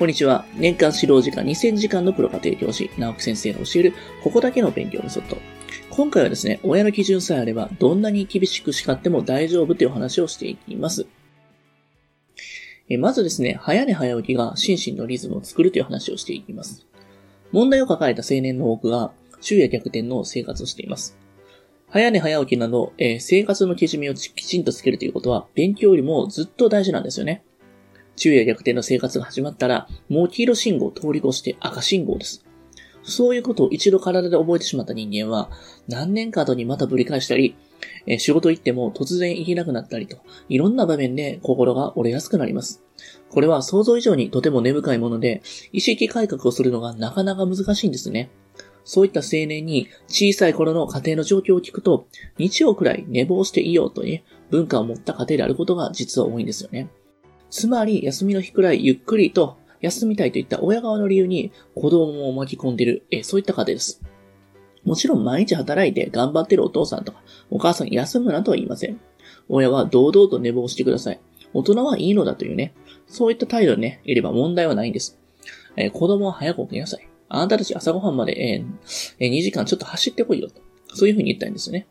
こんにちは。年間指導時間2000時間のプロ家庭教師、直木先生が教える、ここだけの勉強メソッド。今回はですね、親の基準さえあれば、どんなに厳しく叱っても大丈夫という話をしていきます。えまずですね、早寝早起きが心身のリズムを作るという話をしていきます。問題を抱えた青年の多くが、昼夜逆転の生活をしています。早寝早起きなど、えー、生活の基準をきちんとつけるということは、勉強よりもずっと大事なんですよね。昼夜逆転の生活が始まったら、もう黄色信号を通り越して赤信号です。そういうことを一度体で覚えてしまった人間は、何年か後にまたぶり返したり、え仕事行っても突然行けなくなったりと、いろんな場面で心が折れやすくなります。これは想像以上にとても根深いもので、意識改革をするのがなかなか難しいんですね。そういった青年に小さい頃の家庭の状況を聞くと、日曜くらい寝坊していようという文化を持った家庭であることが実は多いんですよね。つまり、休みの日くらいゆっくりと休みたいといった親側の理由に子供を巻き込んでいる、えそういった家庭です。もちろん毎日働いて頑張ってるお父さんとかお母さん休むなとは言いません。親は堂々と寝坊してください。大人はいいのだというね、そういった態度にね、いれば問題はないんです。えー、子供は早く起きなさい。あなたたち朝ごはんまで、えー、2時間ちょっと走ってこいよと。そういうふうに言ったんですよね。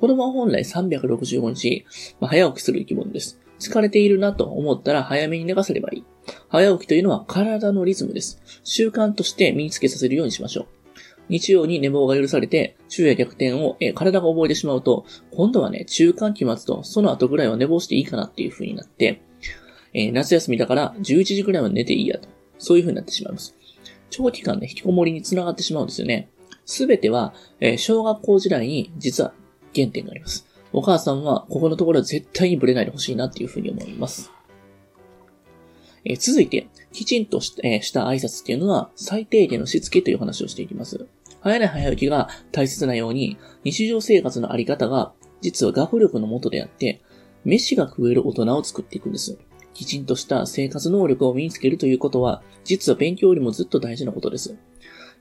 子供は本来365日、まあ、早起きする生き物です。疲れているなと思ったら早めに寝かせればいい。早起きというのは体のリズムです。習慣として身につけさせるようにしましょう。日曜に寝坊が許されて、昼夜逆転を、え体が覚えてしまうと、今度はね、中間期末とその後ぐらいは寝坊していいかなっていう風になって、えー、夏休みだから11時ぐらいは寝ていいやと。そういう風になってしまいます。長期間ね、引きこもりにつながってしまうんですよね。すべては、えー、小学校時代に実は原点があります。お母さんは、ここのところは絶対にブレないでほしいなっていうふうに思います。えー、続いて、きちんとし,、えー、した挨拶っていうのは、最低限のしつけという話をしていきます。早寝早起きが大切なように、日常生活のあり方が、実は学力のもとであって、飯が食える大人を作っていくんです。きちんとした生活能力を身につけるということは、実は勉強よりもずっと大事なことです。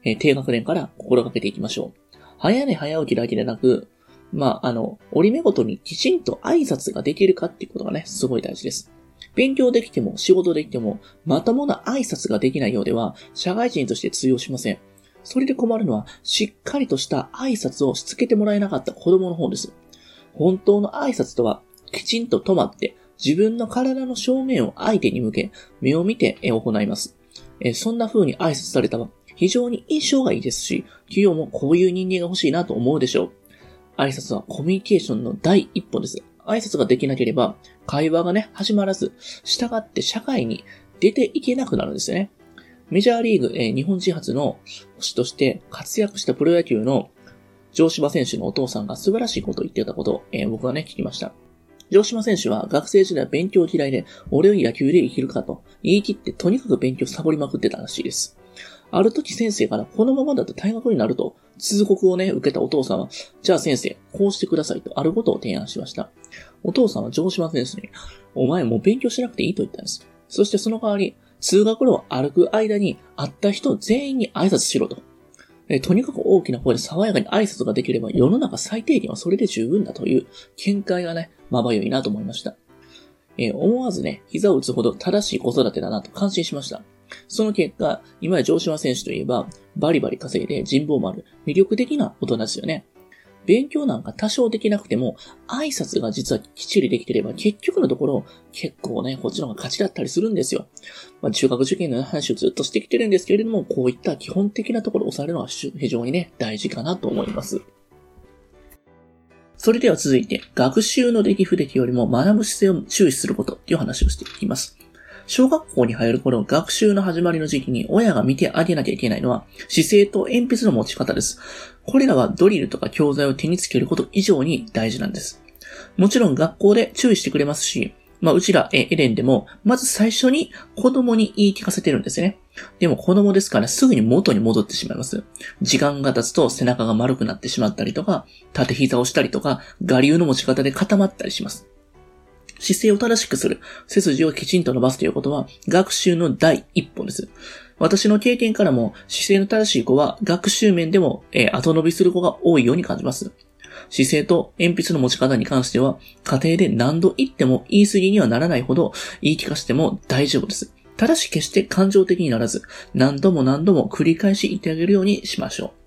えー、低学年から心がけていきましょう。早寝早起きだけでなく、まあ、あの、折り目ごとにきちんと挨拶ができるかっていうことがね、すごい大事です。勉強できても仕事できても、まともな挨拶ができないようでは、社会人として通用しません。それで困るのは、しっかりとした挨拶をしつけてもらえなかった子供の方です。本当の挨拶とは、きちんと止まって、自分の体の正面を相手に向け、目を見て行います。そんな風に挨拶されたら、非常に印象がいいですし、企業もこういう人間が欲しいなと思うでしょう。挨拶はコミュニケーションの第一歩です。挨拶ができなければ、会話がね、始まらず、従って社会に出ていけなくなるんですよね。メジャーリーグ、えー、日本人初の星として活躍したプロ野球の城島選手のお父さんが素晴らしいことを言ってたことを、えー、僕はね、聞きました。城島選手は学生時代勉強嫌いで、俺を野球で生きるかと言い切ってとにかく勉強サボりまくってたらしいです。ある時先生からこのままだと退学になると通告をね、受けたお父さんは、じゃあ先生、こうしてくださいとあることを提案しました。お父さんは城島先生に、お前もう勉強しなくていいと言ったんです。そしてその代わり、通学路を歩く間に会った人全員に挨拶しろと。とにかく大きな声で爽やかに挨拶ができれば世の中最低限はそれで十分だという見解がね、まばゆいなと思いました。えー、思わずね、膝を打つほど正しい子育てだなと感心しました。その結果、今や城島選手といえば、バリバリ稼いで人望もある魅力的な大人ですよね。勉強なんか多少できなくても、挨拶が実はきっちりできてれば、結局のところ、結構ね、こっちの方が勝ちだったりするんですよ。まあ、中学受験の話をずっとしてきてるんですけれども、こういった基本的なところを抑えるのは非常にね、大事かなと思います。それでは続いて、学習の出来不出来よりも学ぶ姿勢を注視することっていう話をしていきます。小学校に入る頃、学習の始まりの時期に親が見てあげなきゃいけないのは、姿勢と鉛筆の持ち方です。これらはドリルとか教材を手につけること以上に大事なんです。もちろん学校で注意してくれますし、まあ、うちら、エレンでも、まず最初に子供に言い聞かせてるんですね。でも子供ですからすぐに元に戻ってしまいます。時間が経つと背中が丸くなってしまったりとか、縦膝をしたりとか、我流の持ち方で固まったりします。姿勢を正しくする、背筋をきちんと伸ばすということは、学習の第一歩です。私の経験からも、姿勢の正しい子は、学習面でも、えー、後伸びする子が多いように感じます。姿勢と鉛筆の持ち方に関しては、家庭で何度言っても言い過ぎにはならないほど言い聞かせても大丈夫です。ただし決して感情的にならず、何度も何度も繰り返し言ってあげるようにしましょう。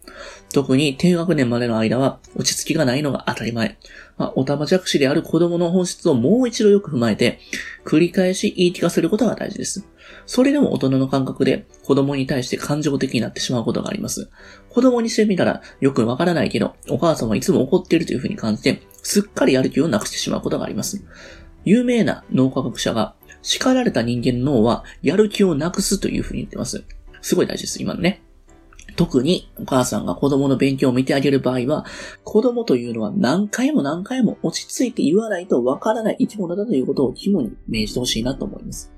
特に低学年までの間は落ち着きがないのが当たり前。まあ、おたまじゃくしである子供の本質をもう一度よく踏まえて、繰り返し言い聞かせることが大事です。それでも大人の感覚で子供に対して感情的になってしまうことがあります。子供にしてみたらよくわからないけど、お母さんはいつも怒っているというふうに感じて、すっかりやる気をなくしてしまうことがあります。有名な脳科学者が、叱られた人間の脳はやる気をなくすというふうに言ってます。すごい大事です、今のね。特にお母さんが子供の勉強を見てあげる場合は、子供というのは何回も何回も落ち着いて言わないとわからない生き物だということを肝に銘じてほしいなと思います。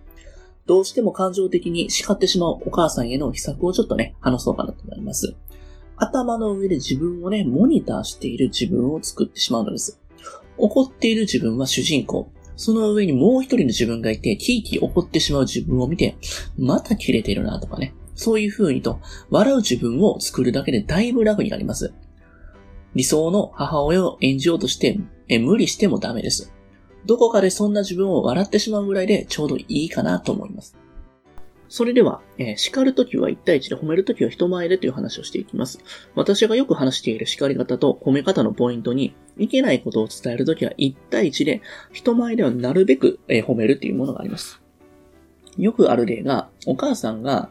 どうしても感情的に叱ってしまうお母さんへの秘策をちょっとね、話そうかなと思います。頭の上で自分をね、モニターしている自分を作ってしまうのです。怒っている自分は主人公。その上にもう一人の自分がいて、キーキー怒ってしまう自分を見て、また切れてるなとかね。そういう風にと、笑う自分を作るだけでだいぶ楽になります。理想の母親を演じようとして、え無理してもダメです。どこかでそんな自分を笑ってしまうぐらいでちょうどいいかなと思います。それでは、えー、叱るときは1対1で褒めるときは人前でという話をしていきます。私がよく話している叱り方と褒め方のポイントに、いけないことを伝えるときは1対1で、人前ではなるべく、えー、褒めるというものがあります。よくある例が、お母さんが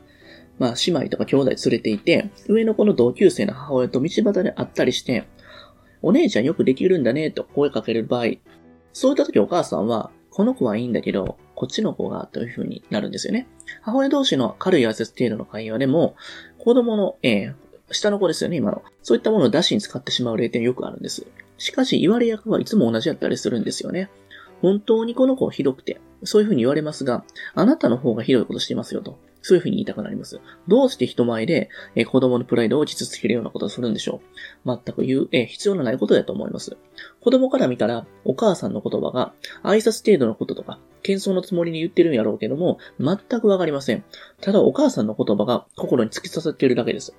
まあ、姉妹とか兄弟連れていて、上の子の同級生の母親と道端で会ったりして、お姉ちゃんよくできるんだね、と声かける場合、そういった時お母さんは、この子はいいんだけど、こっちの子が、という風になるんですよね。母親同士の軽い挨拶程度の会話でも、子供の、えー、下の子ですよね、今の。そういったものを出しに使ってしまう例点よくあるんです。しかし、言われ役はいつも同じやったりするんですよね。本当にこの子はひどくて、そういう風に言われますが、あなたの方がひどいことしてますよと。そういうふうに言いたくなります。どうして人前で、えー、子供のプライドを傷つけるようなことをするんでしょう全く言う、えー、必要のないことだと思います。子供から見たら、お母さんの言葉が、挨拶程度のこととか、謙遜のつもりに言ってるんやろうけども、全くわかりません。ただお母さんの言葉が心に突き刺さっているだけです。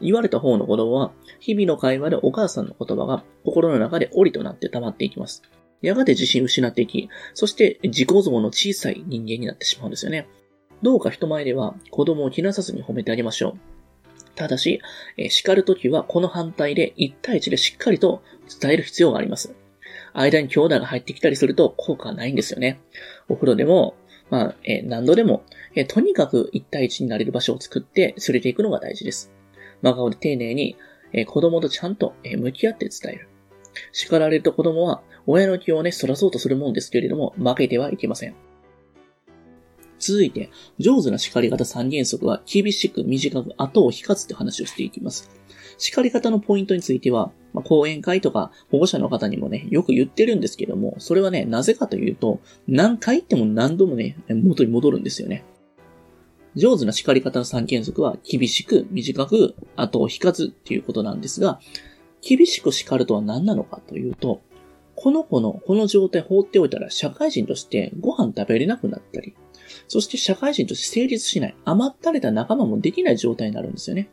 言われた方の子供は、日々の会話でお母さんの言葉が心の中で檻となって溜まっていきます。やがて自信を失っていき、そして自己像の小さい人間になってしまうんですよね。どうか人前では子供を気なさずに褒めてあげましょう。ただし、叱るときはこの反対で1対1でしっかりと伝える必要があります。間に兄弟が入ってきたりすると効果はないんですよね。お風呂でも、まあ、え何度でも、えとにかく1対1になれる場所を作って連れていくのが大事です。真顔で丁寧に、え子供とちゃんと、え向き合って伝える。叱られると子供は親の気をね、そらそうとするもんですけれども、負けてはいけません。続いて、上手な叱り方3原則は、厳しく短く後を引かずって話をしていきます。叱り方のポイントについては、まあ、講演会とか保護者の方にもね、よく言ってるんですけども、それはね、なぜかというと、何回言っても何度もね、元に戻るんですよね。上手な叱り方の3原則は、厳しく、短く、後を引かずっていうことなんですが、厳しく叱るとは何なのかというと、この子のこの状態放っておいたら社会人としてご飯食べれなくなったり、そして社会人として成立しない、余ったれた仲間もできない状態になるんですよね。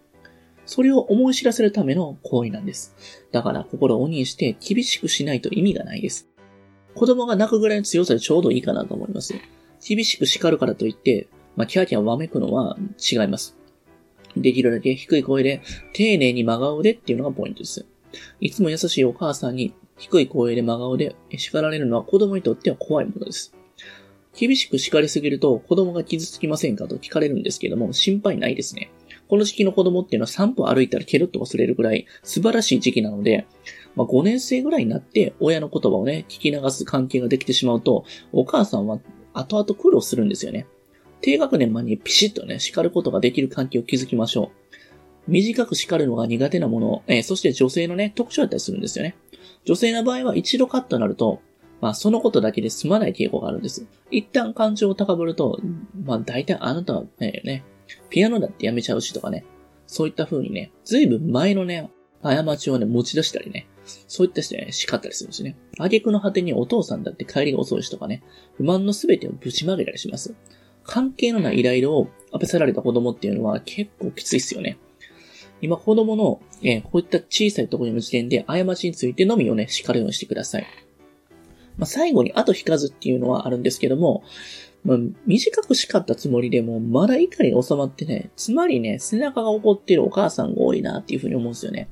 それを思い知らせるための行為なんです。だから心を鬼にして厳しくしないと意味がないです。子供が泣くぐらいの強さでちょうどいいかなと思います。厳しく叱るからといって、まあ、キャーキャーわめくのは違います。できるだけ低い声で、丁寧に真顔でっていうのがポイントです。いつも優しいお母さんに低い声で真顔で叱られるのは子供にとっては怖いものです。厳しく叱りすぎると子供が傷つきませんかと聞かれるんですけども、心配ないですね。この時期の子供っていうのは3歩歩いたらケロッと忘れるぐらい素晴らしい時期なので、まあ、5年生ぐらいになって親の言葉をね、聞き流す関係ができてしまうと、お母さんは後々苦労するんですよね。低学年までにピシッとね、叱ることができる関係を築きましょう。短く叱るのが苦手なもの、えー、そして女性のね、特徴だったりするんですよね。女性の場合は一度カットになると、まあ、そのことだけで済まない傾向があるんです。一旦感情を高ぶると、まあ、大体あなたはね、ピアノだってやめちゃうしとかね、そういった風にね、ずいぶん前のね、過ちをね、持ち出したりね、そういった人ね、叱ったりするんですね。挙句の果てにお父さんだって帰りが遅いしとかね、不満のすべてをぶちまけたりします。関係のないイライラを浴びせられた子供っていうのは結構きついっすよね。今子供の、えー、こういった小さいところの時点で過ちについてのみをね、叱るようにしてください。まあ、最後に後引かずっていうのはあるんですけども、まあ、短く叱ったつもりでも、まだ怒りが収まってね、つまりね、背中が怒っているお母さんが多いなっていうふうに思うんですよね。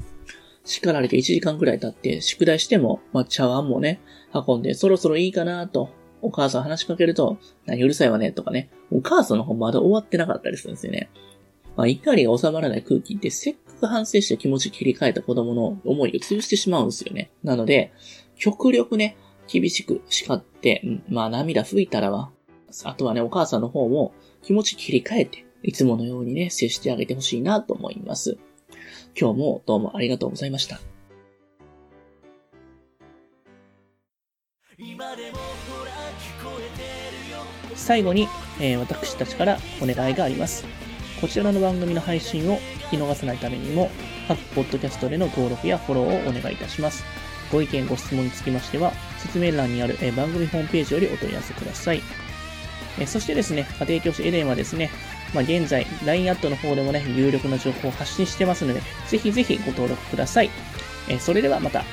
叱られて1時間くらい経って、宿題しても、まあ、茶碗もね、運んで、そろそろいいかなと、お母さん話しかけると、何うるさいわね、とかね、お母さんの方まだ終わってなかったりするんですよね。まあ、怒りが収まらない空気って、せっかく反省して気持ち切り替えた子供の思いを潰してしまうんですよね。なので、極力ね、厳しく叱って、まあ涙拭いたらは、あとはね、お母さんの方も気持ち切り替えて、いつものようにね、接してあげてほしいなと思います。今日もどうもありがとうございました。最後に、えー、私たちからお願いがあります。こちらの番組の配信を聞き逃さないためにも、各ポッドキャストでの登録やフォローをお願いいたします。ご意見、ご質問につきましては、説明欄にある、番組ホームページよりお問い合わせください。そしてですね、家庭教師エレンはですね、まあ、現在、LINE アットの方でもね、有力な情報を発信してますので、ぜひぜひご登録ください。それではまた。